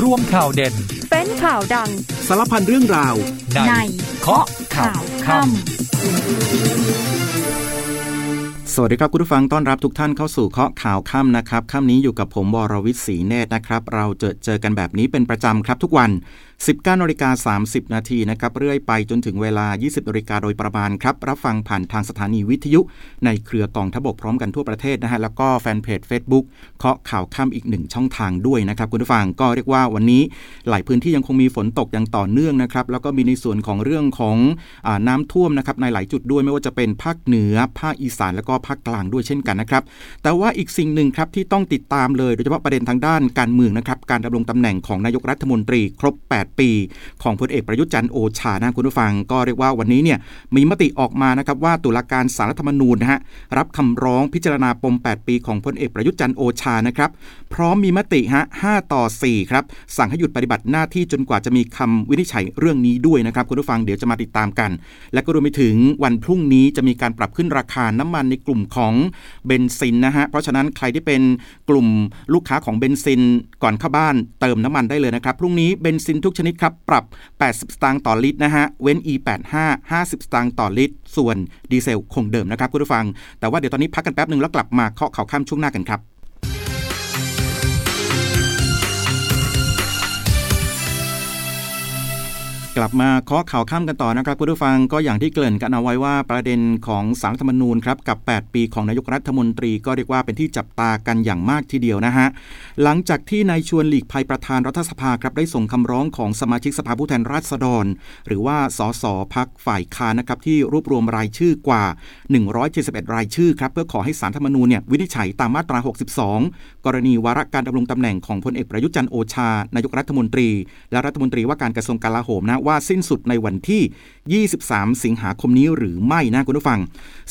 ร่วมข่าวเด่น เป็นข่าวดัง สารพันเรื่องราวในเคาะข่าวค่ำสวัสดีครับคุณผู้ฟังต้อนรับทุกท่านเข้าสู่เคาะข่าวค่ำนะครับค่ำนี้อยู่กับผมวรวิทย์ศรีเนตรนะครับ เราเจอเจอกันแบบนี้เป็นประจำครับทุกวัน 19นาฬิกา30 นาทีนะครับเรื่อยไปจนถึงเวลา 20นาฬิกาโดยประมาณครับ รับฟังผ่านทางสถานีวิทยุ ในเครือกองทบกพร้อมกันทั่วประเทศนะฮะแล้วก็แฟนเพจ Facebook เคาะข่าวค่ำอีกหนึ่งช่องทางด้วยนะครับ คุณผู้ฟังก็เรียกว่าวันนี้หลายพื้นที่ยังคงมีฝนตกอย่างต่อเนื่องนะครับ แล้วก็มีในส่วนของเรื่องของอน้ำท่วมนะครับในหลายจุดด้วยไม่ว่าจะเป็นภาคเหนือภาคอีสานแล้วก็ภาคกลางด้วยเช่นกันนะครับแต่ว่าอีกสิ่งหนึ่งครับที่ต้องติดตามเลยโดยเฉพาะประเด็นทางด้านการเมืองนะครับการดำรงตำแหน่งของนายกรัฐมนตรีครบ 8ปี ของพลเอกประยุทธ์จันทร์โอชานะคุณผู้ฟัง ก็เรียกว่าวันนี้เนี่ยมีมติออกมานะครับว่าตุลาการสารรัฐธรรมนูญนะฮะรับคำร้องพิจารณาปม 8 ปีของพลเอกประยุทธ์จันทร์โอชานะครับพร้อมมีมติฮะ5ต่อ4ครับสั่งให้หยุดปฏิบัติหน้าที่จนกว่าจะมีคำวินิจฉัยเรื่องนี้ด้วยนะครับคุณผู้ฟังเดี๋ยวจะมาติดตามกัน และก็รวมไปถึงวันพรุ่งนี้จะมีการปรับขึ้นราคาน้ำมันในกลุ่มของเบนซินนะฮะเพราะฉะนั้นใครที่เป็นกลุ่มลูกค้าของเบนซินก่อนเข้าบ้านเติมน้ำมันได้เลยนะครับพรุ่งนี้เบนซินทุกชนิดครับ ปรับ 80 สตางค์ต่อลิตรนะฮะ เว้น E85 50 สตางค์ต่อลิตร ส่วนดีเซลคงเดิมนะครับคุณผู้ฟัง แต่ว่าเดี๋ยวตอนนี้พักกันแป๊บหนึ่งแล้วกลับมาเคาะข่าวข้ามช่วงหน้ากันครับ กลับมาเคาะข่าวข้ามกันต่อนะครับคุณผู้ฟังก็อย่างที่เกริ่นกันเอาไว้ว่าประเด็นของสารธรรมนูญครับกับ 8 ปีของนายกรัฐมนตรีก็เรียกว่าเป็นที่จับตากันอย่างมากทีเดียวนะฮะหลังจากที่นายชวนหลีกภัยประธานรัฐสภาครับได้ส่งคำร้องของสมาชิกสภาผู้แทนราษฎร หรือว่าสสพักฝ่ายค้านนะครับที่รวบรวมรายชื่อกว่า 171 รายชื่อครับเพื่อขอให้สารธรรมนูญเนี่ยวินิจฉัยตามมาตรา 62 กรณีวาระการดำรงตำแหน่งของพลเอกประยุทธ์จันโอชา นายกรัฐมนตรี และรัฐมนตรีว่าการกระทรวงกลาโหมนะว่าสิ้นสุดในวันที่ 23 สิงหาคมนี้หรือไม่นะคุณผู้ฟัง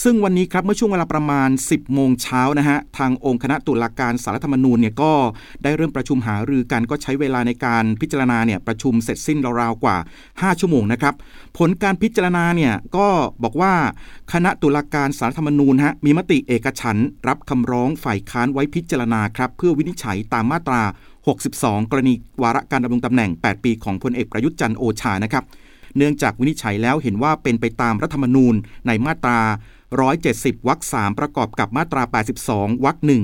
ซึ่งวันนี้ครับเมื่อช่วงเวลาประมาณ 10 โมงเช้านะฮะ ทางองค์คณะตุลาการสารธรรมนูญเนี่ยก็ได้เริ่มประชุมหารือกันก็ใช้เวลาในการพิจารณาเนี่ยประชุมเสร็จสิ้นราวๆกว่า 5 ชั่วโมงนะครับ ผลการพิจารณาเนี่ยก็บอกว่าคณะตุลาการสารธรรมนูญฮะมีมติเอกฉันรับคำร้องฝ่ายค้านไว้พิจารณาครับเพื่อวินิจฉัยตามมาตรา 62 กรณีวาระการดำรงตำแหน่ง 8 ปีของพลเอกประยุทธ์จันทร์โอชานะครับ เนื่องจากวินิจฉัยแล้วเห็นว่าเป็นไปตามรัฐธรรมนูญในมาตรา 170 วรรค 3 ประกอบกับมาตรา 82 วรรคหนึ่ง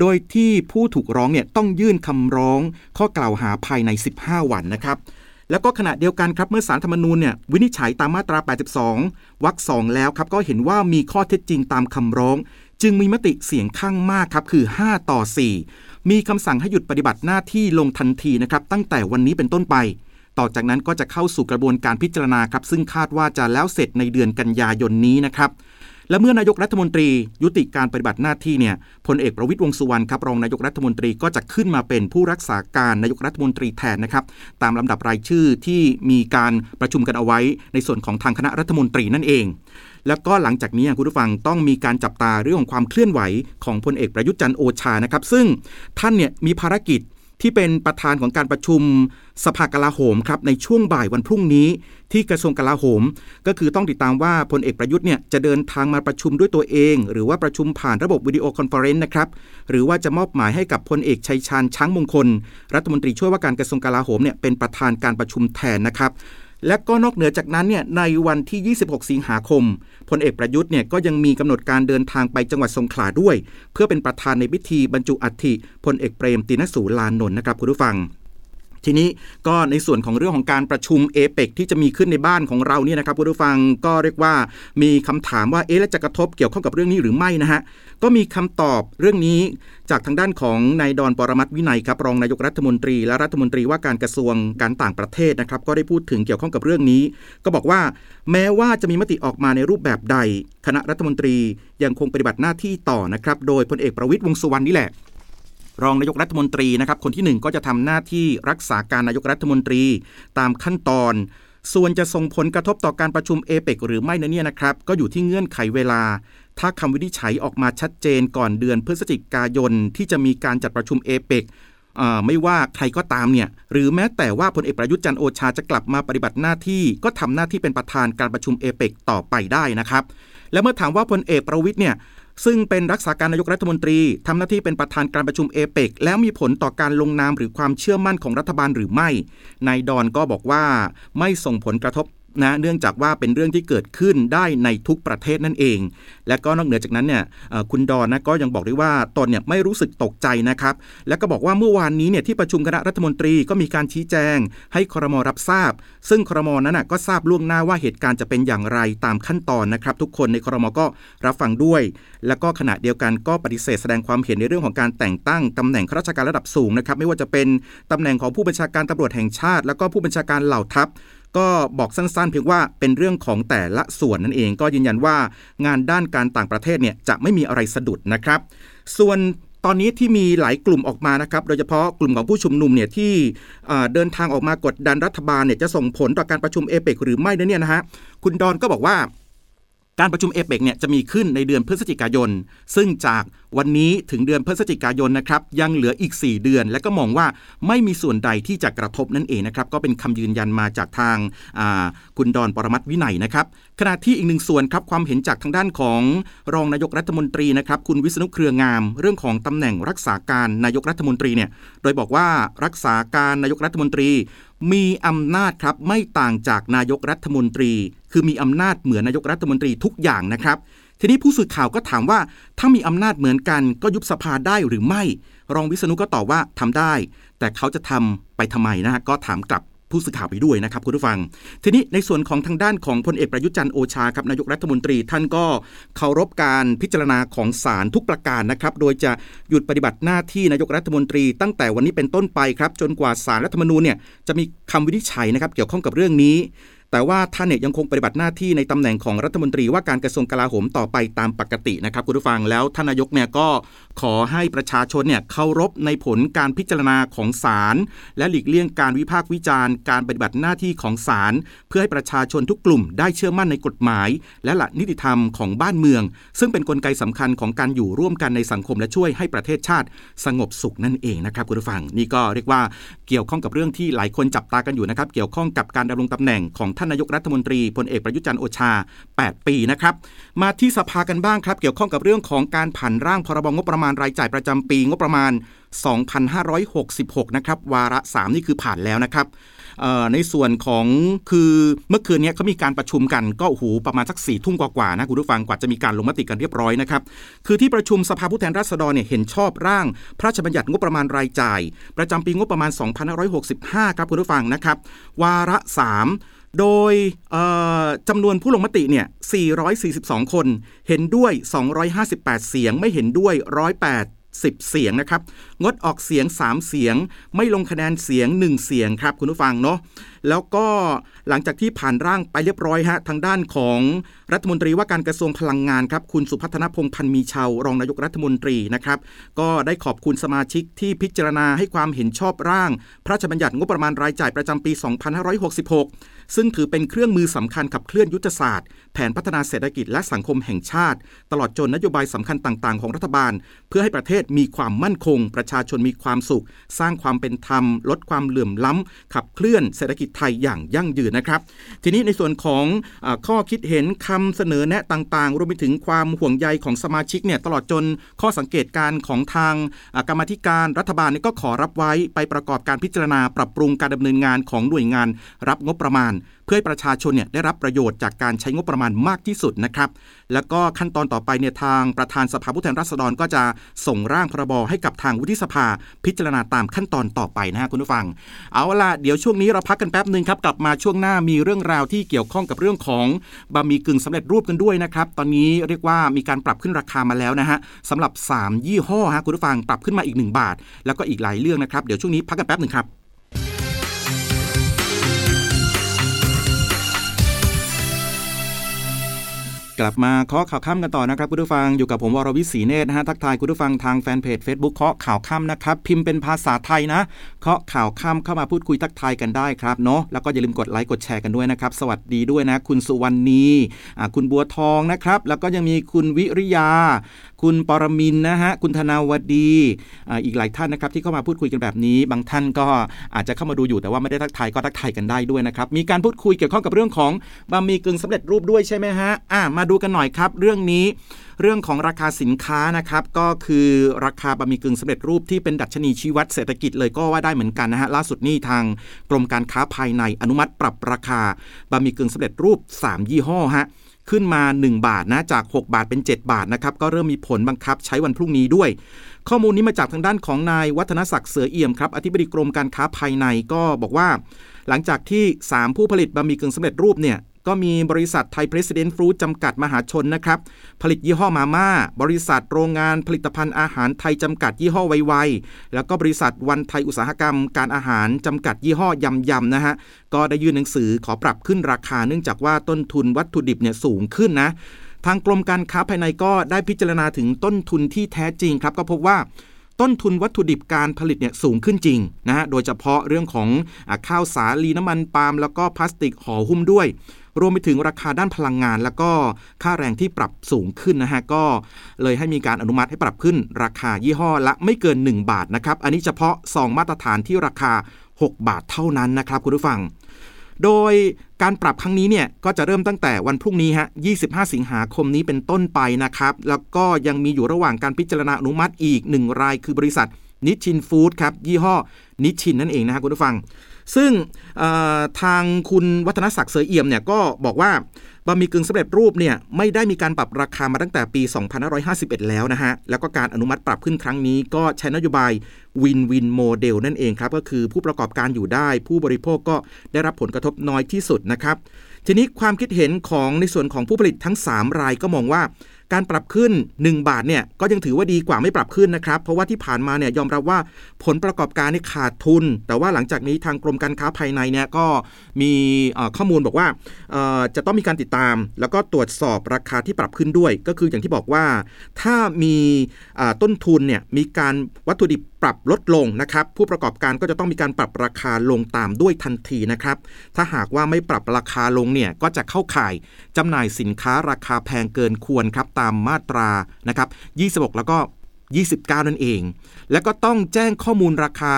โดยที่ผู้ถูกร้องเนี่ยต้องยื่นคำร้องข้อกล่าวหาภายใน 15 วันนะครับแล้วก็ขณะเดียวกันครับเมื่อสารธรรมนูญเนี่ยวินิจฉัยตามมาตรา 82 วรรค 2 แล้วครับก็เห็นว่ามีข้อเท็จจริงตามคำร้อง จึงมีมติเสียงข้างมากครับคือ 5 ต่อ 4 มีคำสั่งให้หยุดปฏิบัติหน้าที่ลงทันทีนะครับตั้งแต่วันนี้เป็นต้นไป ต่อจากนั้นก็จะเข้าสู่กระบวนการพิจารณาครับ ซึ่งคาดว่าจะแล้วเสร็จในเดือนกันยายนนี้นะครับและเมื่อนายกรัฐมนตรียุติการปฏิบัติหน้าที่เนี่ยพลเอกประวิตรวงษ์สุวรรณครับรองนายกรัฐมนตรีก็จะขึ้นมาเป็นผู้รักษาการนายกรัฐมนตรีแทนนะครับ ตามลำดับรายชื่อที่มีการประชุมกันเอาไว้ในส่วนของทางคณะรัฐมนตรีนั่นเอง แล้วก็หลังจากนี้คุณผู้ฟังต้องมีการจับตาเรื่องของความเคลื่อนไหวของพลเอกประยุทธ์จันทร์โอชานะครับ ซึ่งท่านเนี่ยมีภารกิจที่เป็นประธานของการประชุมสภากลาโหมครับในช่วงบ่ายวันพรุ่งนี้ ที่กระทรวงกลาโหม ก็คือต้องติดตามว่าพลเอกประยุทธ์เนี่ยจะเดินทางมาประชุมด้วยตัวเอง หรือว่าประชุมผ่านระบบ video conference นะครับหรือว่าจะมอบหมายให้กับพลเอกชัยชาญช้างมงคล รัฐมนตรีช่วยว่าการกระทรวงกลาโหมเนี่ยเป็นประธานการประชุมแทนนะครับ และก็นอกเหนือจากนั้นเนี่ยในวันที่ 26 สิงหาคมพลเอกประยุทธ์เนี่ยก็ยังมีกำหนดการเดินทางไปจังหวัดสงขลาด้วย เพื่อเป็นประธานในพิธีบรรจุอัฐิพลเอกเปรมตินสูลานนท์นะครับคุณผู้ฟัง ทีนี้ก็ในส่วนของเรื่องของการประชุมเอเปกที่จะมีขึ้นในบ้านของเราเนี่ยนะครับคุณผู้ฟังก็เรียกว่ามีคำถามว่าเอ๊ะแล้วจะกระทบเกี่ยวข้องกับเรื่องนี้หรือไม่นะฮะก็มีคำตอบเรื่องนี้จากทางด้านของนายดอนปรมัตวินัยครับรองนายกรัฐมนตรี และรัฐมนตรีว่าการกระทรวงการต่างประเทศนะครับก็ได้พูดถึงเกี่ยวข้องกับเรื่องนี้ ก็บอกว่าแม้ว่าจะมีมติออกมาในรูปแบบใด คณะรัฐมนตรียังคงปฏิบัติหน้าที่ต่อนะครับโดยพลเอกประวิตยวงสุวรรณนี่แหละ รองนายกรัฐมนตรีนะครับ คนที่ 1 ก็จะทำหน้าที่รักษาการนายกรัฐมนตรีตามขั้นตอน ส่วนจะส่งผลกระทบต่อการประชุมเอเปกหรือไม่นเนี่ยนะครับ ก็อยู่ที่เงื่อนไขเวลา ถ้าคำวินิจฉัยออกมาชัดเจนก่อนเดือนพฤศจิกายนที่จะมีการจัดประชุมเอเปกไม่ว่าใครก็ตามเนี่ยหรือแม้แต่ว่าพลเอกประยุทธ์จันโอชาจะกลับมาปฏิบัติหน้าที่ ก็ทำหน้าที่เป็นประธานการประชุมเอเปกต่อไปได้นะครับ และเมื่อถามว่าพลเอกประวิทย์เนี่ย ซึ่งเป็นรักษาการนายกรัฐมนตรีทำหน้าที่เป็นประธานการประชุมเอเปกแล้วมีผลต่อการลงนามหรือความเชื่อมั่นของรัฐบาลหรือไม่นายดอนก็บอกว่าไม่ส่งผลกระทบ นะเนื่องจากว่าเป็นเรื่องที่เกิดขึ้นได้ในทุกประเทศนั่นเอง และก็นอกเหนือจากนั้นเนี่ยคุณดอนนะก็ยังบอกด้วยว่าตนเนี่ยไม่รู้สึกตกใจนะครับ แล้วก็บอกว่าเมื่อวานนี้เนี่ยที่ประชุมคณะรัฐมนตรีก็มีการชี้แจง ให้ครมรับทราบ ซึ่งครมนั้นก็ทราบล่วงหน้าว่าเหตุการณ์จะเป็นอย่างไรตามขั้นตอนนะครับ ทุกคนในครมก็รับฟังด้วย แล้วก็ขณะเดียวกันก็ปฏิเสธแสดงความเห็นในเรื่องของการแต่งตั้งตำแหน่งข้าราชการระดับสูงนะครับไม่ว่าจะเป็นตำแหน่งของผู้บัญชาการตำรวจแห่งชาติ แล้วก็ผู้บัญชาการเหล่าทัพ ก็บอกสั้นๆ เพียงว่าเป็นเรื่องของแต่ละส่วนนั่นเอง ก็ยืนยันว่างานด้านการต่างประเทศเนี่ยจะไม่มีอะไรสะดุดนะครับ ส่วนตอนนี้ที่มีหลายกลุ่มออกมานะครับ โดยเฉพาะกลุ่มของผู้ชุมนุมเนี่ยที่เดินทางออกมากดดันรัฐบาลเนี่ยจะส่งผลต่อการประชุมเอเปกหรือไม่เนี่ยนะฮะ คุณดอนก็บอกว่า การประชุมเอเปกเนี่ยจะมีขึ้นในเดือนพฤศจิกายน ซึ่งจากวันนี้ถึงเดือนพฤศจิกายนนะครับยังเหลืออีก 4 เดือน และก็มองว่าไม่มีส่วนใดที่จะกระทบนั่นเองนะครับก็เป็นคำยืนยันมาจากทางคุณดอนปรมัตวินัยนะครับขณะที่อีกหนึ่งส่วนครับความเห็นจากทางด้านของรองนายกรัฐมนตรีนะครับคุณวิษณุเครืองาม เรื่องของตำแหน่งรักษาการนายกรัฐมนตรีเนี่ยโดยบอกว่ารักษาการนายกรัฐมนตรี มีอำนาจครับไม่ต่างจากนายกรัฐมนตรี คือมีอำนาจเหมือนนายกรัฐมนตรีทุกอย่างนะครับ ทีนี้ผู้สื่อข่าวก็ถามว่า ถ้ามีอำนาจเหมือนกันก็ยุบสภาได้หรือไม่ รองวิษณุก็ตอบว่าทำได้ แต่เขาจะทำไปทำไมนะฮะก็ถามกลับ ผู้สื่อข่าวไปด้วยนะครับคุณผู้ฟัง ทีนี้ในส่วนของทางด้านของพลเอกประยุจันโอชาครับนายกรัฐมนตรี ท่านก็เคารพการพิจารณาของศาลทุกประการนะครับ โดยจะหยุดปฏิบัติหน้าที่นายกรัฐมนตรี ตั้งแต่วันนี้เป็นต้นไปครับ จนกว่าศาลรัฐธรรมนูญเนี่ยจะมีคำวินิจฉัยนะครับเกี่ยวข้องกับเรื่องนี้ แต่ว่าท่านเนี่ยยังคงปฏิบัติหน้าที่ในตำแหน่งของรัฐมนตรีว่าการกระทรวงกลาโหมต่อไปตามปกตินะครับคุณผู้ฟังแล้วท่านนายกเนี่ยก็ขอให้ประชาชนเนี่ยเคารพในผลการพิจารณาของศาลและหลีกเลี่ยงการวิพากษ์วิจารณ์การปฏิบัติหน้าที่ของศาลเพื่อให้ประชาชนทุกกลุ่มได้เชื่อมั่นในกฎหมาย และหลักนิติธรรมของบ้านเมือง ซึ่งเป็นนกลไกสำคัญของการอยู่ร่วมกันในสังคมและช่วยให้ประเทศชาติสงบสุขนั่นเองนะครับคุณผู้ฟังนี่ก็เรียกว่าเกี่ยวข้องกับเรื่องที่หลายคนจับตากันอยู่นะครับเกี่ยวข้องกับการดำรงตำแหน่งของท่านนายกรัฐมนตรีพลเอกประยุจันโอชา 8 ปีนะครับ มาที่สภากันบ้างครับ เกี่ยวข้องกับเรื่องของการผันร่างพรบงบประมาณรายจ่ายประจำปีงบประมาณ 2566 นะครับ วาระ 3 นี่คือผ่านแล้วนะครับในส่วนของคือเมื่อคืนนี้เขามีการประชุมกันก็หูประมาณสักสี่ทุ่มกว่าๆนะคุณผู้ฟังกว่าจะมีการลงมติกันเรียบร้อยนะครับคือที่ประชุมสภาผู้แทนราษฎรเนี่ยเห็นชอบร่าง พระราชบัญญัติงบประมาณรายจ่าย ประจำปีงบประมาณ 2565 ครับคุณผู้ฟังนะครับ วาระ 3 โดยจำนวนผู้ลงมติเนี่ย 442 คน เห็นด้วย 258 เสียง ไม่เห็นด้วย 108 10 เสียงนะครับ งดออกเสียง 3 เสียง ไม่ลงคะแนนเสียง 1 เสียงครับคุณผู้ฟังเนาะแล้วก็หลังจากที่ผ่านร่างไปเรียบร้อยฮะทางด้านของรัฐมนตรีว่าการกระทรวงพลังงานครับคุณสุพัฒนพงพันมีชาวรองนายกรัฐมนตรีนะครับก็ได้ขอบคุณสมาชิกที่พิจารณาให้ความเห็นชอบร่าง พระราชบัญญัติงบประมาณรายจ่ายประจำปี 2566 ซึ่งถือเป็นเครื่องมือสำคัญขับเคลื่อนยุทธศาสตร์ แผนพัฒนาเศรษฐกิจและสังคมแห่งชาติ ตลอดจนนโยบายสำคัญต่าง ๆ ของรัฐบาล เพื่อให้ประเทศมีความมั่นคง ประชาชนมีความสุข สร้างความเป็นธรรม ลดความเหลื่อมล้ำขับเคลื่อนเศรษฐกิจไทยอย่างยั่งยืนนะครับ ทีนี้ในส่วนของอข้อคิดเห็นคำเสนอแนะต่างๆ รวมไปถึงความห่วงใยของสมาชิกเนี่ยตลอดจนข้อสังเกตการของทางกรรมธิการรัฐบาลนี่ก็ขอรับไว้ไปประกอบการพิจารณาปรับปรุงการดำเนินงานของหน่วยงานรับงบประมาณ พื่อให้ประชาชนเนี่ยได้รับประโยชน์จากการใช้งบประมาณมากที่สุดนะครับ แล้วก็ขั้นตอนต่อไปเนี่ยทางประธานสภาผู้แทนราษฎรก็จะส่งร่างพรบให้กับทางวุฒิสภาพิจารณาตามขั้นตอนต่อไปนะฮะคุณผู้ฟัง เอาล่ะเดี๋ยวช่วงนี้เราพักกันแป๊บหนึ่งครับกลับมาช่วงหน้ามีเรื่องราวที่เกี่ยวข้องกับเรื่องของบะหมี่กึ่งสำเร็จรูปกันด้วยนะครับตอนนี้เรียกว่ามีการปรับขึ้นราคามาแล้วนะฮะสำหรับ 3 ยี่ห้อฮะคุณผู้ฟังปรับขึ้นมาอีก 1 บาท แล้วก็อีกหลายเรื่องนะครับเดี๋ยวช่วงนี้พักกันแป๊บหนึ่งครับ กลับมาเคาะข่าวค่ำกันต่อนะครับคุณผู้ฟังอยู่กับผมวรวิศีเนตนะฮะทักทายคุณผู้ฟังทางแฟนเพจ Facebook เคาะข่าวค่ำนะครับพิมพ์เป็นภาษาไทยนะเคาะข่าวค่ำเข้ามาพูดคุยทักทายกันได้ครับเนาะแล้วก็อย่าลืมกดไลค์กดแชร์กันด้วยนะครับสวัสดีด้วยนะ คุณสุวรรณีคุณบัวทองนะครับแล้วก็ยังมีคุณวิริยา คุณปรมินนะฮะคุณธนาวดีอีกหลายท่านนะครับที่เข้ามาพูดคุยกันแบบนี้ บางท่านก็อาจจะเข้ามาดูอยู่แต่ว่าไม่ได้ทักทายก็ทักทายกันได้ด้วยนะครับมีการพูดคุยเกี่ยวข้องกับเรื่องของบะหมี่กึ่งสำเร็จรูปด้วยใช่ไหมฮะอ่ามาดูกันหน่อยครับเรื่องนี้เรื่องของราคาสินค้านะครับก็คือราคาบะหมี่กึ่งสำเร็จรูปที่เป็นดัชนีชี้วัดเศรษฐกิจเลยก็ว่าได้เหมือนกันนะฮะล่าสุดนี่ทางกรมการค้าภายในอนุมัติปรับราคาบะหมี่กึ่งสำเร็จรูป 3 ยี่ห้อฮะ ขึ้นมา 1 บาทนะจาก 6 บาทเป็น 7 บาทนะครับก็เริ่มมีผลบังคับใช้วันพรุ่งนี้ด้วย ข้อมูลนี้มาจากทางด้านของนายวัฒนศักดิ์เสือเอี่ยมครับอธิบดีกรมการค้าภายในก็บอกว่า หลังจากที่ 3 ผู้ผลิตบะหมี่กึ่งสำเร็จรูปเนี่ย ก็มีบริษัทไทยเพรสเดนต์ฟรุตจำกัดมหาชนนะครับ ผลิตยี่ห้อมาม่า บริษัทโรงงานผลิตภัณฑ์อาหารไทยจำกัดยี่ห้อไวไวแล้วก็บริษัทวันไทยอุตสาหกรรม การอาหารจำกัดยี่ห้อยำยำนะฮะ ก็ได้ยื่นหนังสือขอปรับขึ้นราคาเนื่องจากว่าต้นทุนวัตถุดิบเนี่ยสูงขึ้นนะ ทางกรมการค้าภายในก็ได้พิจารณาถึงต้นทุนที่แท้จริงครับ ก็พบว่าต้นทุนวัตถุดิบการผลิตเนี่ยสูงขึ้นจริงนะฮะ โดยเฉพาะเรื่องของอข้าวสาลีน้ำมันปาล์มแล้วก็พลาสติกห่อหุ้มด้วย รวมไปถึงราคาด้านพลังงาน แล้วก็ค่าแรงที่ปรับสูงขึ้นนะฮะก็เลยให้มีการอนุมัติให้ปรับขึ้น ราคายี่ห้อละไม่เกิน 1 บาทนะครับอันนี้เฉพาะซองมาตรฐานที่ราคา 6 บาทเท่านั้นนะครับคุณผู้ฟัง โดยการปรับครั้งนี้เนี่ยก็จะเริ่มตั้งแต่วันพรุ่งนี้ฮะ 25 สิงหาคมนี้เป็นต้นไปนะครับ แล้วก็ยังมีอยู่ระหว่างการพิจารณาอนุมัติอีก 1 รายคือบริษัทนิชินฟู้ดครับยี่ห้อนิชินนั่นเองนะครับคุณผู้ฟัง ซึ่งทางคุณวัฒนศักดิ์เสยเอี่ยมเนี่ยก็บอกว่าบะหมี่กึ่งสำเร็จรูปเนี่ยไม่ได้มีการปรับราคามาตั้งแต่ปี 2551 แล้วนะฮะ แล้วก็การอนุมัติปรับขึ้นครั้งนี้ก็ใช้นโยบายwin-win model นั่นเองครับ ก็คือผู้ประกอบการอยู่ได้ ผู้บริโภคก็ได้รับผลกระทบน้อยที่สุดนะครับ ทีนี้ความคิดเห็นของในส่วนของผู้ผลิตทั้ง 3 รายก็มองว่า การปรับขึ้น 1 บาทเนี่ยก็ยังถือว่าดีกว่าไม่ปรับขึ้นนะครับ เพราะว่าที่ผ่านมาเนี่ยยอมรับว่าผลประกอบการนี่ขาดทุน แต่ว่าหลังจากนี้ทางกรมการค้าภายในเนี่ยก็มีข้อมูลบอกว่าจะต้องมีการติดตาม แล้วก็ตรวจสอบราคาที่ปรับขึ้นด้วย ก็คืออย่างที่บอกว่า ถ้ามีต้นทุนเนี่ยมีการวัตถุดิบปรับลดลงนะครับ ผู้ประกอบการก็จะต้องมีการปรับราคาลงตามด้วยทันทีนะครับ ถ้าหากว่าไม่ปรับราคาลงเนี่ยก็จะเข้าข่ายจำหน่ายสินค้าราคาแพงเกินควรครับตามมาตรานะครับ 26 แล้วก็ 29 นั่นเอง และก็ต้องแจ้งข้อมูลราคา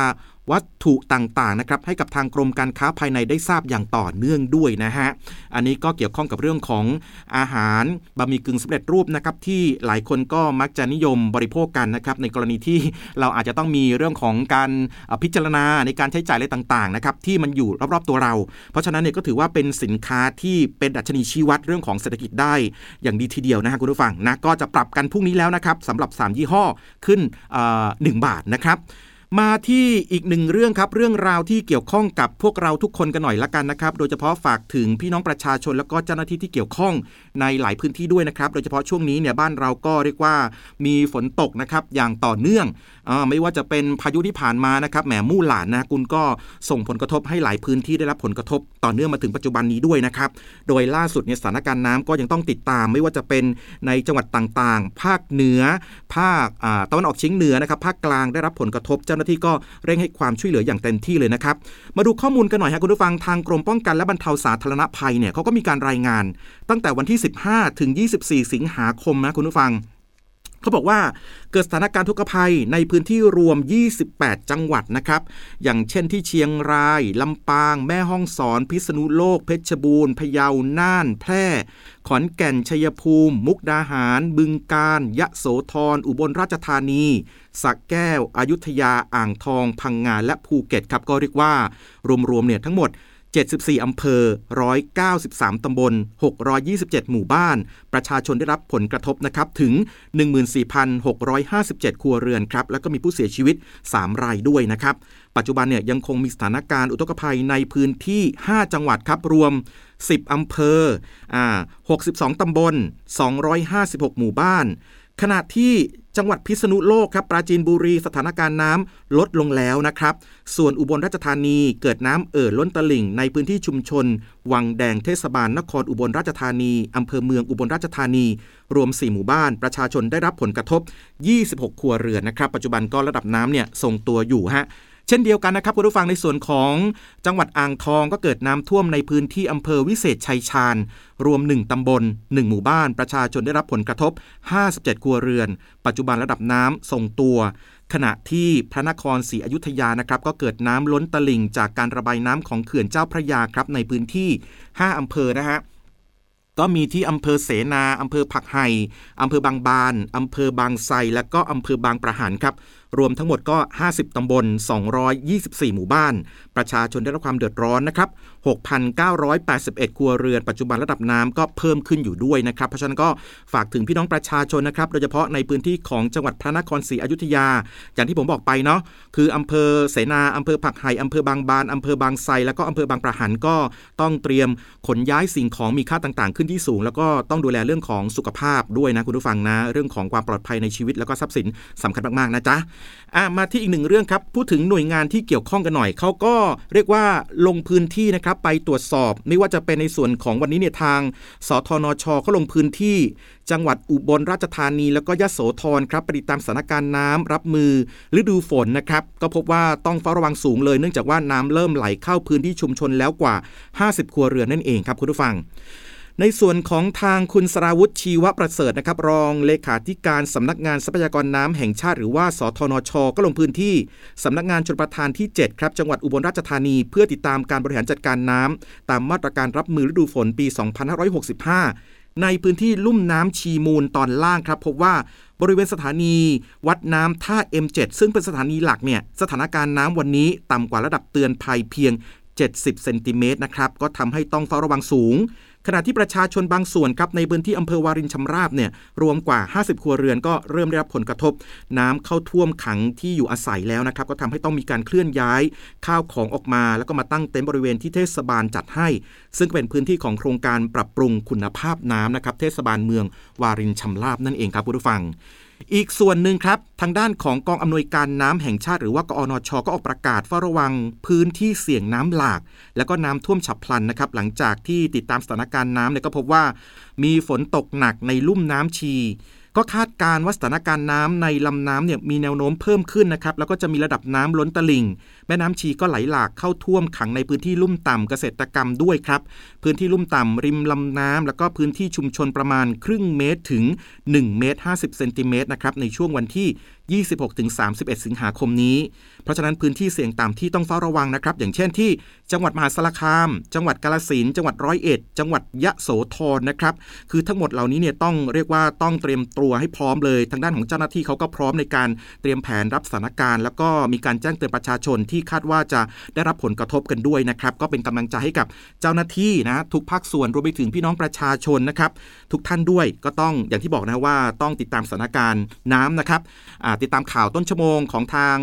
วัตถุต่างๆนะครับให้กับทางกรมการค้าภายในได้ทราบอย่างต่อเนื่องด้วยนะฮะอันนี้ก็เกี่ยวข้องกับเรื่องของอาหารบะหมี่กึ่งสำเร็จรูปนะครับที่หลายคนก็มักจะนิยมบริโภคกันนะครับในกรณีที่เราอาจจะต้องมีเรื่องของการพิจารณาในการใช้จ่ายอะไรต่างๆนะครับที่มันอยู่รอบๆตัวเรา เพราะฉะนั้นเนี่ยก็ถือว่าเป็นสินค้าที่เป็นดัชนีชี้วัดเรื่องของเศรษฐกิจได้อย่างดีทีเดียวนะฮะคุณผู้ฟังนะก็จะปรับกันพรุ่งนี้แล้วนะครับสำหรับ 3 ยี่ห้อขึ้นหนึ่งบาทนะครับ มาที่อีกหนึ่งเรื่องครับ เรื่องราวที่เกี่ยวข้องกับพวกเราทุกคนกันหน่อยละกันนะครับ โดยเฉพาะฝากถึงพี่น้องประชาชนแล้วก็เจ้าหน้าที่ที่เกี่ยวข้องในหลายพื้นที่ด้วยนะครับ โดยเฉพาะช่วงนี้เนี่ยบ้านเราก็เรียกว่ามีฝนตกนะครับอย่างต่อเนื่องอไม่ว่าจะเป็นพายุที่ผ่านมานะครับแหมมู่หลานนะคุณก็ส่งผลกระทบให้หลายพื้นที่ได้รับผลกระทบต่อเนื่องมาถึงปัจจุบันนี้ด้วยนะครับ โดยล่าสุดเนี่ยสถานการณ์น้ำก็ยังต้องติดตาม ไม่ว่าจะเป็นในจังหวัดต่างๆ ภาคเหนือ ภาคตะวันออกเฉียงเหนือนะครับภาคกลางได้รับผลกระทบเจ้าหน้าที่ก็เร่งให้ความช่วยเหลืออย่างเต็มที่เลยนะครับ มาดูข้อมูลกันหน่อยครับคุณผู้ฟังทางกรมป้องกันและบรรเทาสาธารณภัยเนี่ยเขาก็มีการรายงาน ตั้งแต่วันที่ 15 ถึง 24 สิงหาคมนะคุณผู้ฟัง เขาบอกว่าเกิดสถานการณ์ทุกภัยในพื้นที่รวม 28 จังหวัดนะครับ อย่างเช่นที่เชียงราย ลำปาง แม่ฮ่องสอน พิษณุโลก เพชรบูรณ์ พะเยา น่าน แพร่ ขอนแก่น ชัยภูมิ มุกดาหาร บึงกาฬ ยะโสธร อุบลราชธานีสักแก้ว อยุธยา อ่างทอง พังงา และภูเก็ตครับ ก็เรียกว่ารวมๆเนี่ยทั้งหมด 74 อำเภอ 193 ตำบล 627 หมู่บ้าน ประชาชนได้รับผลกระทบนะครับ ถึง 14,657 ครัวเรือนครับ แล้วก็มีผู้เสียชีวิต 3 รายด้วยนะครับ ปัจจุบันเนี่ยยังคงมีสถานการณ์อุทกภัยในพื้นที่ 5 จังหวัดครับ รวม 10 อำเภออ62 ตำบล 256 หมู่บ้าน ขณะที่จังหวัดพิษณุโลกครับปราจีนบุรีสถานการณ์น้ำลดลงแล้วนะครับ ส่วนอุบลราชธานีเกิดน้ำเอ่อล้นตลิ่ง ในพื้นที่ชุมชน วังแดงเทศบาลนครอุบลราชธานีอำเภอเมืองอุบลราชธานี รวม 4 หมู่บ้าน ประชาชนได้รับผลกระทบ 26 ครัวเรือนนะครับ ปัจจุบันก็ระดับน้ำเนี่ยทรงตัวอยู่ฮะ เช่นเดียวกันนะครับคุณผู้ฟังในส่วนของจังหวัดอ่างทองก็เกิดน้ำท่วมในพื้นที่อำเภอวิเศษชัยชาญ รวม 1ตำบล 1 หมู่บ้าน ประชาชนได้รับผลกระทบ 57 ครัวเรือน ปัจจุบันระดับน้ำทรงตัว ขณะที่พระนครศรีอยุธยานะครับก็เกิดน้ำล้นตลิ่ง จากการระบายน้ำของเขื่อนเจ้าพระยาครับในพื้นที่ 5อำเภอนะฮะก็มีที่อำเภอเสนา อำเภอผักไห่อำเภอบางบาน อำเภอบางไทรและก็อำเภอบางประหันครับ รวมทั้งหมดก็ 50 ตำบล 224 หมู่บ้าน ประชาชนได้รับความเดือดร้อนนะครับ6,981 ครัวเรือนปัจจุบันระดับน้ำก็เพิ่มขึ้นอยู่ด้วยนะครับ เพราะฉะนั้นก็ฝากถึงพี่น้องประชาชนนะครับ โดยเฉพาะในพื้นที่ของจังหวัดพระนครศรีอยุธยา อย่างที่ผมบอกไปเนาะคืออำเภอเสนาอำเภอผักไห่อำเภอบางบานอำเภอบางไทรแล้วก็อำเภอบางประหันก็ต้องเตรียมขนย้ายสิ่งของมีค่าต่างๆ ขึ้นที่สูง แล้วก็ต้องดูแลเรื่องของสุขภาพด้วยนะคุณผู้ฟังนะ เรื่องของความปลอดภัยในชีวิตแล้วก็ทรัพย์สินสำคัญมากๆนะจ๊ะอะมาที่อีกหนึ่งเรื่องครับพูดถึงหน่วยงานที่เกี่ยวข้องกันหน่อยเขาก็เรียกว่าลงพื้นที่นะครับไปตรวจสอบไม่ว่าจะเป็นในส่วนของวันนี้เนี่ยทางสทนชเขาลงพื้นที่ จังหวัดอุบลราชธานี แล้วก็ยะโสธรครับปฏิตามสถานการณ์น้ำรับมือฤดูฝนนะครับก็พบว่าต้องเฝ้าระวังสูงเลย เนื่องจากว่าน้ำเริ่มไหลเข้าพื้นที่ชุมชนแล้วกว่า 50 ครัวเรือนนั่นเองครับคุณผู้ฟัง ในส่วนของทางคุณสราวุฒิชีวประเสริฐนะครับ รองเลขาธิการสำนักงานทรัพยากรน้ำแห่งชาติ หรือว่าสทนช ก็ลงพื้นที่สำนักงานชนประทานที่ 7 ครับจังหวัดอุบลราชธานีเพื่อติดตามการบริหารจัดการน้ำตามมาตรการรับมือฤดูฝนปี 2565 ในพื้นที่ลุ่มน้ำชีมูลตอนล่างครับ พบว่าบริเวณสถานีวัดน้ำท่า M7 ซึ่งเป็นสถานีหลักเนี่ยสถานการณ์น้ำวันนี้ต่ำกว่าระดับเตือนภัยเพียง 70 เซนติเมตรนะครับก็ทำให้ต้องเฝ้าระวังสูง ขณะที่ประชาชนบางส่วนครับในพื้นที่อำเภอวารินชำราบเนี่ยรวมกว่า 50 ครัวเรือนก็เริ่มได้รับผลกระทบ น้ำเข้าท่วมขังที่อยู่อาศัยแล้วนะครับก็ทำให้ต้องมีการเคลื่อนย้ายข้าวของออกมา แล้วก็มาตั้งเต็นท์บริเวณที่เทศบาลจัดให้ ซึ่งเป็นพื้นที่ของโครงการปรับปรุงคุณภาพน้ำนะครับเทศบาลเมืองวารินชำราบนั่นเองครับคุณผู้ฟัง อีกส่วนหนึ่งครับ ทางด้านของกองอำนวยการน้ำแห่งชาติหรือว่ากอนช ก็ออกประกาศเฝ้าระวังพื้นที่เสี่ยงน้ำหลาก และก็น้ำท่วมฉับพลันนะครับ หลังจากที่ติดตามสถานการณ์น้ำเนี่ยก็พบว่า มีฝนตกหนักในลุ่มน้ำชี ก็คาดการณ์ว่าสถานการณ์น้ำในลำน้ำเนี่ยมีแนวโน้มเพิ่มขึ้นนะครับแล้วก็จะมีระดับน้ำล้นตลิ่ง แม่น้ำชีก็ไหลหลากเข้าท่วมขังในพื้นที่ลุ่มต่ำเกษตรกรรมด้วยครับ พื้นที่ลุ่มต่ำริมลำน้ำแล้วก็พื้นที่ชุมชนประมาณครึ่งเมตรถึง1เมตร50เซนติเมตรนะครับในช่วงวันที่ 26-31 สิงหาคมนี้ เพราะฉะนั้นพื้นที่เสี่ยงต่ำที่ต้องเฝ้าระวังนะครับ อย่างเช่นที่จังหวัดมหาสารคาม จังหวัดกาลสินจังหวัดร้อยเอ็ด จังหวัดยะโสธรนะครับ คือทั้งหมดเหล่านี้เนี่ยต้องเรียกว่าต้องเตรียมตัวให้พร้อมเลย ทางด้านของเจ้าหน้าที่เขาก็พร้อมในการเตรียมแผนรับสถานการณ์ แล้วก็มีการแจ้งเตือนประชาชนที่คาดว่าจะได้รับผลกระทบกันด้วยนะครับ ก็เป็นกำลังใจให้กับเจ้าหน้าที่นะทุกภาคส่วนรวมไปถึงพี่น้องประชาชนนะครับ ทุกท่านด้วยก็ต้องอย่างที่บอกนะว่าต้องติดตามสถานการณ์น้ำนะครับติดตามข่าวต้นชั่วโมงของทาง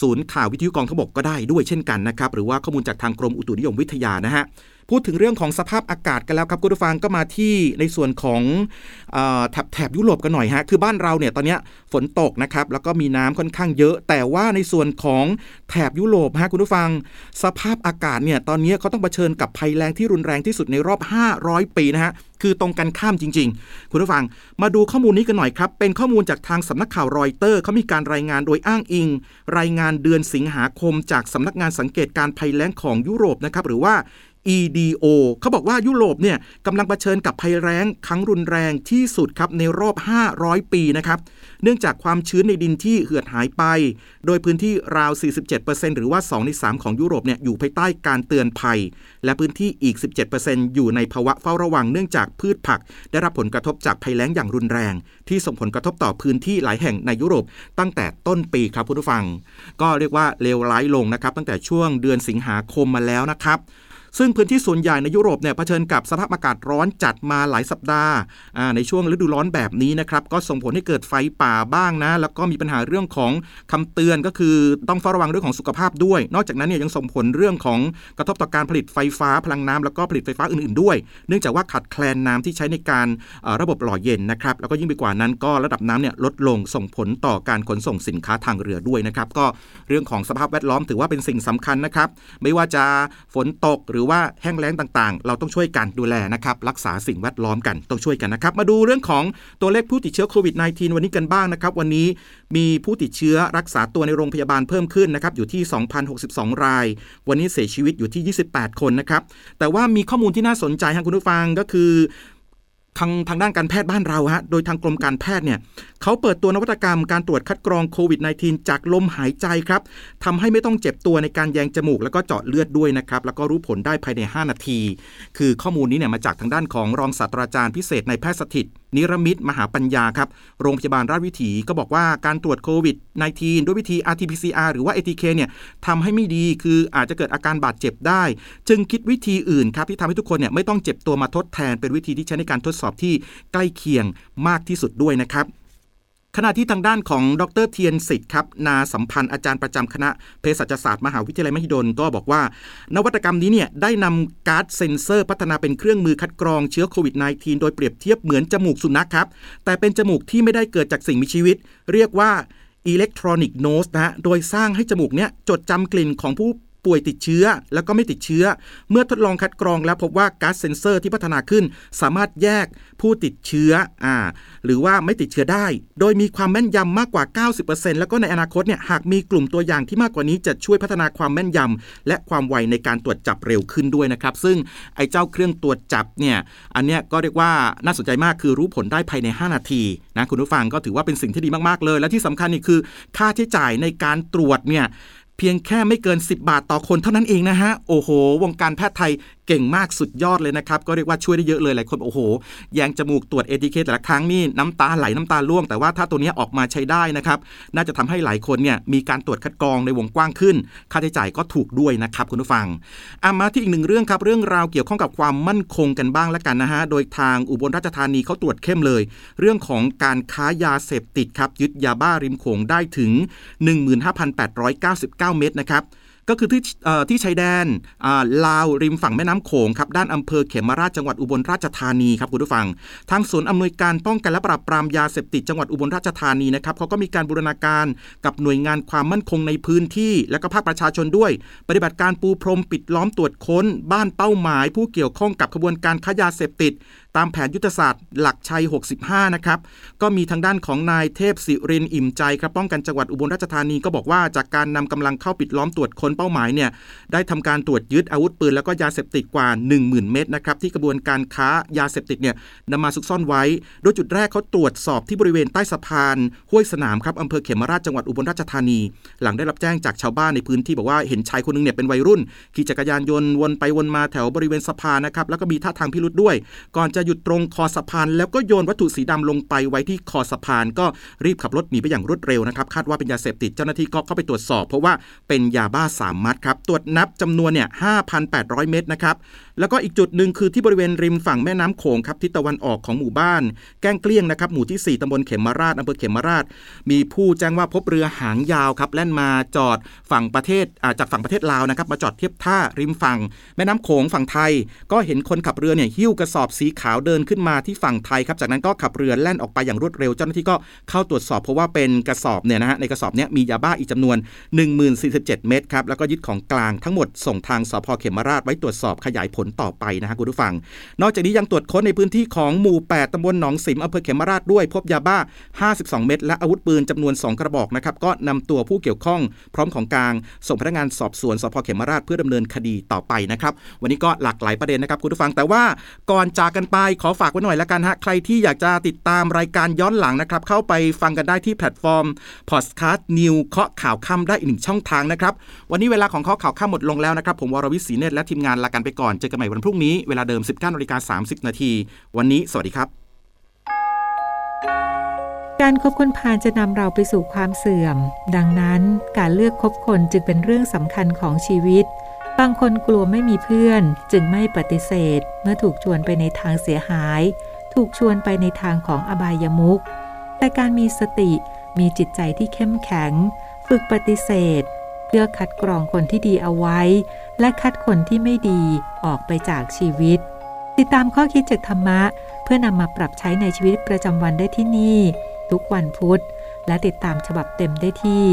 ศูนย์ข่าววิทยุกองทพบกก็ได้ด้วยเช่นกันนะครับ หรือว่าข้อมูลจากทางกรมอุตุนิยมวิทยานะฮะ พูดถึงเรื่องของสภาพอากาศกันแล้วครับคุณผู้ฟังก็มาที่ในส่วนของอแถบแถบยุโรปกันหน่อยฮะคือบ้านเราเนี่ยตอนนี้ฝนตกนะครับแล้วก็มีน้ำค่อนข้างเยอะ แต่ว่าในส่วนของแถบยุโรปฮะคุณผู้ฟัง สภาพอากาศเนี่ยตอนนี้เขาต้องเผชิญกับภัยแรงที่รุนแรงที่สุดในรอบ 500 ปีนะฮะคือตรงกันข้ามจริง ๆ คุณผู้ฟังมาดูข้อมูลนี้กันหน่อยครับ เป็นข้อมูลจากทางสำนักข่าวรอยเตอร์เขามีการรายงานโดยอ้างอิง รายงานเดือนสิงหาคม จากสำนักงานสังเกตการภัยแล้งของยุโรปนะครับหรือว่า EDO เขาบอกว่ายุโรปเนี่ยกำลังเผชิญกับภัยแล้งครั้งรุนแรงที่สุดครับในรอบ 500 ปีนะครับ เนื่องจากความชื้นในดินที่เหือดหายไป โดยพื้นที่ราว 47%หรือว่า 2 ใน 3 ของยุโรปเนี่ยอยู่ภายใต้การเตือนภัย และพื้นที่อีก 17%อยู่ในภาวะเฝ้าระวังเนื่องจากพืชผัก ได้รับผลกระทบจากภัยแล้งอย่างรุนแรง ที่ส่งผลกระทบต่อพื้นที่หลายแห่งในยุโรป ตั้งแต่ต้นปีครับคุณผู้ฟัง ก็เรียกว่าเลวร้ายลงนะครับตั้งแต่ช่วงเดือนสิงหาคมมาแล้วนะครับ ซึ่งพื้นที่ส่วนใหญ่ในยุโรปเนี่ยเผชิญกับสภาพอากาศร้อนจัดมาหลายสัปดาห์ในช่วงฤดูร้อนแบบนี้นะครับก็ส่งผลให้เกิดไฟป่าบ้างนะ แล้วก็มีปัญหาเรื่องของคำเตือนก็คือต้องเฝ้าระวังเรื่องของสุขภาพด้วย นอกจากนั้นเนี่ยยังส่งผลเรื่องของกระทบต่อการผลิตไฟฟ้าพลังน้ำแล้วก็ผลิตไฟฟ้าอื่นๆด้วย เนื่องจากว่าขาดแคลนน้ำที่ใช้ในการระบบหล่อเย็นนะครับแล้วก็ยิ่งไปกว่านั้นก็ระดับน้ำเนี่ยลดลงส่งผลต่อการขนส่งสินค้าทางเรือด้วยนะครับก็เรื่องของสภาพแวดล้อมถือว่าเป็นสิ่งสำคัญนะครับไม่ว่าจะฝนตกหรือว่าแห้งแล้งต่างๆ เราต้องช่วยกันดูแลนะครับรักษาสิ่งแวดล้อมกันต้องช่วยกันนะครับ มาดูเรื่องของตัวเลขผู้ติดเชื้อโควิด -19 วันนี้กันบ้างนะครับ วันนี้มีผู้ติดเชื้อรักษาตัวในโรงพยาบาลเพิ่มขึ้นนะครับอยู่ที่ 2,062 ราย วันนี้เสียชีวิตอยู่ที่ 28 คนนะครับแต่ว่ามีข้อมูลที่น่าสนใจครับคุณผู้ฟังก็คือ ทางทางด้านการแพทย์บ้านเราฮะ โดยทางกรมการแพทย์เนี่ยเขาเปิดตัวนวัตกรรมการตรวจคัดกรองโควิด -19 จากลมหายใจครับทำให้ไม่ต้องเจ็บตัวในการแยงจมูก แล้วก็เจาะเลือดด้วยนะครับ แล้วก็รู้ผลได้ภายใน 5 นาที คือข้อมูลนี้เนี่ยมาจากทางด้านของรองศาสตราจารย์พิเศษในแพทย์สถิตนิรมิตมหาปัญญาครับ โรงพยาบาลราชวิถีก็บอกว่าการตรวจโควิด -19 ด้วยวิธี RT-PCR หรือว่า ATK เนี่ยทำให้ไม่ดีคืออาจจะเกิดอาการบาดเจ็บได้ จึงคิดวิธีอื่นครับที่ทำให้ทุกคนเนี่ยไม่ต้องเจ็บตัวมาทดแทนเป็นวิธีที่ใช้ในการทดสอบที่ใกล้เคียงมากที่สุดด้วยนะครับ ขณะที่ทางด้านของดรเทียนสิทธิ์ครับนาสัมพันธ์อาจารย์ประจำคณะเภสัชศาสตร์มหาวิทยาลัยมหิดลก็บอกว่า นวัตกรรมนี้เนี่ยได้นำ gas sensor พัฒนาเป็นเครื่องมือคัดกรองเชื้อโควิด -19 โดยเปรียบเทียบเหมือนจมูกสุนัขครับ แต่เป็นจมูกที่ไม่ได้เกิดจากสิ่งมีชีวิต เรียกว่า electronic nose นะฮะ โดยสร้างให้จมูกเนี้ยจดจำกลิ่นของผู้ ป่วยติดเชื้อ แล้วก็ไม่ติดเชื้อ เมื่อทดลองคัดกรองแล้วพบว่าก๊าซเซนเซอร์ที่พัฒนาขึ้น สามารถแยกผู้ติดเชื้ออ่าหรือว่าไม่ติดเชื้อได้ โดยมีความแม่นยำมากกว่า 90%แล้วก็ในอนาคตเนี่ยหากมีกลุ่มตัวอย่างที่มากกว่านี้จะช่วยพัฒนาความแม่นยำและความไวในการตรวจจับเร็วขึ้นด้วยนะครับ ซึ่งไอ้เจ้าเครื่องตรวจจับเนี่ยอันเนี้ยก็เรียกว่าน่าสนใจมากคือรู้ผลได้ภายใน 5 นาทีนะคุณผู้ฟังก็ถือว่าเป็นสิ่งที่ดีมากๆเลย และที่สำคัญนี่คือ ค่าใช้จ่ายในการตรวจเนี่ย เพียงแค่ไม่เกิน 10 บาทต่อคนเท่านั้นเองนะฮะ โอ้โห วงการแพทย์ไทย เก่งมากสุดยอดเลยนะครับ ก็เรียกว่าช่วยได้เยอะเลยหลายคนโอ้โหแยงจมูกตรวจเอทีเคแต่ละครั้งนี่น้ำตาไหลน้ำตาล่วง แต่ว่าถ้าตัวนี้ออกมาใช้ได้นะครับน่าจะทำให้หลายคนเนี่ยมีการตรวจคัดกรองในวงกว้างขึ้น ค่าใช้จ่ายก็ถูกด้วยนะครับคุณผู้ฟังอามาที่อีกหนึ่งเรื่องครับเรื่องราวเกี่ยวข้องกับความมั่นคงกันบ้างละกันนะฮะโดยทางอุบลราชธานีเขาตรวจเข้มเลย เรื่องของการค้ายาเสพติดครับยึดยาบ้าริมโขงได้ถึง 15,899 เม็ดนะครับ ก็คือที่ที่ชายแดนลาวริมฝั่งแม่น้ำโขงครับด้านอำเภอเขมราชจังหวัดอุบลราชธานีครับคุณผู้ฟัง ทางศูนย์อำนวยการป้องกันและปราบปรามยาเสพติดจังหวัดอุบลราชธานีนะครับเขาก็มีการบูรณาการกับหน่วยงานความมั่นคงในพื้นที่ และก็ภาคประชาชนด้วย ปฏิบัติการปูพรมปิดล้อมตรวจค้น บ้านเป้าหมาย ผู้เกี่ยวข้องกับขบวนการค้ายาเสพติด ตามแผนยุทธศาสตร์หลักชัย 65 นะครับ ก็มีทางด้านของนายเทพสิรินอิ่มใจครับป้องกันจังหวัดอุบลราชธานีก็บอกว่าจากการนำกำลังเข้าปิดล้อมตรวจค้นเป้าหมายเนี่ยได้ทำการตรวจยึดอาวุธปืนแล้วก็ยาเสพติดกว่า 10,000 เม็ดนะครับที่กระบวนการค้ายาเสพติดเนี่ยนำมาซุกซ่อนไว้ โดยจุดแรกเขาตรวจสอบที่บริเวณใต้สะพานห้วยสนามครับอำเภอเขมราชจังหวัดอุบลราชธานี หลังได้รับแจ้งจากชาวบ้านในพื้นที่บอกว่าเห็นชายคนนึงเนี่ยเป็นวัยรุ่น ขี่จักรยานยนต์วนไปวนมาแถวบริเวณสะพานนะครับแล้วก็มีท่าทางพิรุษด้วย ก่อนจะหยุดตรงคอสะพานแล้วก็โยนวัตถุสีดำลงไปไว้ที่คอสะพาน ก็รีบขับรถหนีไปอย่างรวดเร็วนะครับคาดว่าเป็นยาเสพติดเจ้าหน้าที่ก็เข้าไปตรวจสอบ เพราะว่าเป็นยาบ้า3มัดครับตรวจนับจำนวนเนี่ย5,800 เม็ดนะครับแล้วก็อีกจุดหนึ่งคือที่บริเวณริมฝั่งแม่น้ำโขงครับทิศตะวันออกของหมู่บ้าน แก้งเกลี้ยงนะครับหมู่ที่ 4ตำบลเขมราชอำเภอเขมราช มีผู้แจ้งว่าพบเรือหางยาวครับแล่นมาจอดฝั่งประเทศจากฝั่งประเทศลาวนะครับมาจอดเทียบท่าริมฝั่ง แม่น้ำโขงฝั่งไทย ก็เห็นคนขับเรือเนี่ยหิ้วกระสอบสีขาวเดินขึ้นมาที่ฝั่งไทยครับ จากนั้นก็ขับเรือแล่นออกไปอย่างรวดเร็ว เจ้าหน้าที่ก็เข้าตรวจสอบเพราะว่าเป็นกระสอบเนี่ยนะฮะ ในกระสอบเนี้ยมียาบ้าอีกจำนวน 1047 เม็ดครับ แล้วก็ยึดของกลางทั้งหมดส่งทางสพเขมราชไว้ตรวจสอบขยายผลต่อไปนะฮะคุณผู้ฟัง นอกจากนี้ยังตรวจค้นในพื้นที่ของหมู่ 8 ตำบลหนองสิมอำเภอเขมราชด้วย พบยาบ้า 52 เม็ดและอาวุธปืนจำนวน 2 กระบอกนะครับ ก็นำตัวผู้เกี่ยวข้อง พร้อมของกลางส่งพนักงานสอบสวนสภ.เขมราฐเพื่อดำเนินคดีต่อไปนะครับวันนี้ก็หลากหลายประเด็นนะครับคุณผู้ฟังแต่ว่าก่อนจากกันไปขอฝากไว้หน่อยละกันฮะ ใครที่อยากจะติดตามรายการย้อนหลังนะครับ เข้าไปฟังกันได้ที่แพลตฟอร์มพอดคาสต์ News เคาะข่าวค่ำได้อีกหนึ่งช่องทางนะครับ วันนี้เวลาของเคาะข่าวค่ำหมดลงแล้วนะครับ ผมวรวิศีเนตและทีมงานลากันไปก่อน เจอกันใหม่วันพรุ่งนี้เวลาเดิม 19นาฬิกา30 นาที วันนี้ สวัสดีครับ การคบคนพาลจะนำเราไปสู่ความเสื่อม ดังนั้นการเลือกคบคนจึงเป็นเรื่องสำคัญของชีวิต บางคนกลัวไม่มีเพื่อนจึงไม่ปฏิเสธ เมื่อถูกชวนไปในทางเสียหาย ถูกชวนไปในทางของอบายมุขแต่การมีสติมีจิตใจที่เข้มแข็ง ฝึกปฏิเสธ เพื่อคัดกรองคนที่ดีเอาไว้ และคัดคนที่ไม่ดีออกไปจากชีวิต ติดตามข้อคิดจากธรรมะ เพื่อนำมาปรับใช้ในชีวิตประจำวันได้ที่นี่ ทุกวันพุธ และติดตามฉบับเต็มได้ที่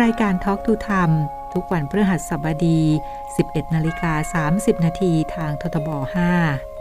รายการทอล์กทูธรรม ทุกวันพฤหัสบดี 11นาฬิกา30 นาทีทางททบ 5